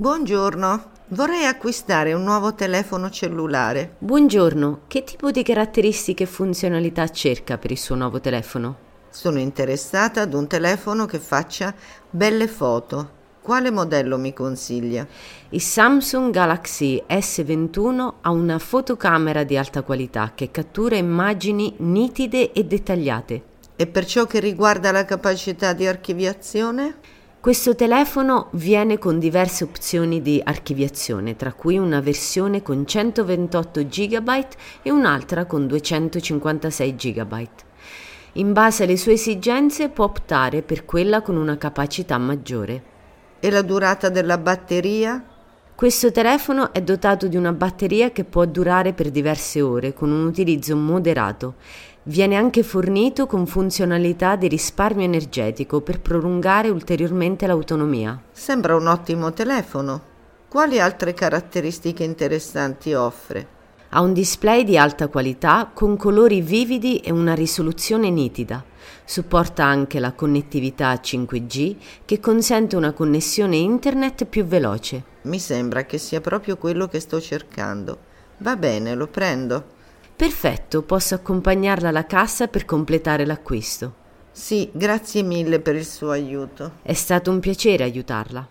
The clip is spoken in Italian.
Buongiorno, vorrei acquistare un nuovo telefono cellulare. Buongiorno, che tipo di caratteristiche e funzionalità cerca per il suo nuovo telefono? Sono interessata ad un telefono che faccia belle foto. Quale modello mi consiglia? Il Samsung Galaxy S21 ha una fotocamera di alta qualità che cattura immagini nitide e dettagliate. E per ciò che riguarda la capacità di archiviazione? Questo telefono viene con diverse opzioni di archiviazione, tra cui una versione con 128 GB e un'altra con 256 GB. In base alle sue esigenze può optare per quella con una capacità maggiore. E la durata della batteria? Questo telefono è dotato di una batteria che può durare per diverse ore con un utilizzo moderato. Viene anche fornito con funzionalità di risparmio energetico per prolungare ulteriormente l'autonomia. Sembra un ottimo telefono. Quali altre caratteristiche interessanti offre? Ha un display di alta qualità con colori vividi e una risoluzione nitida. Supporta anche la connettività 5G che consente una connessione internet più veloce. Mi sembra che sia proprio quello che sto cercando. Va bene, lo prendo. Perfetto, posso accompagnarla alla cassa per completare l'acquisto. Sì, grazie mille per il suo aiuto. È stato un piacere aiutarla.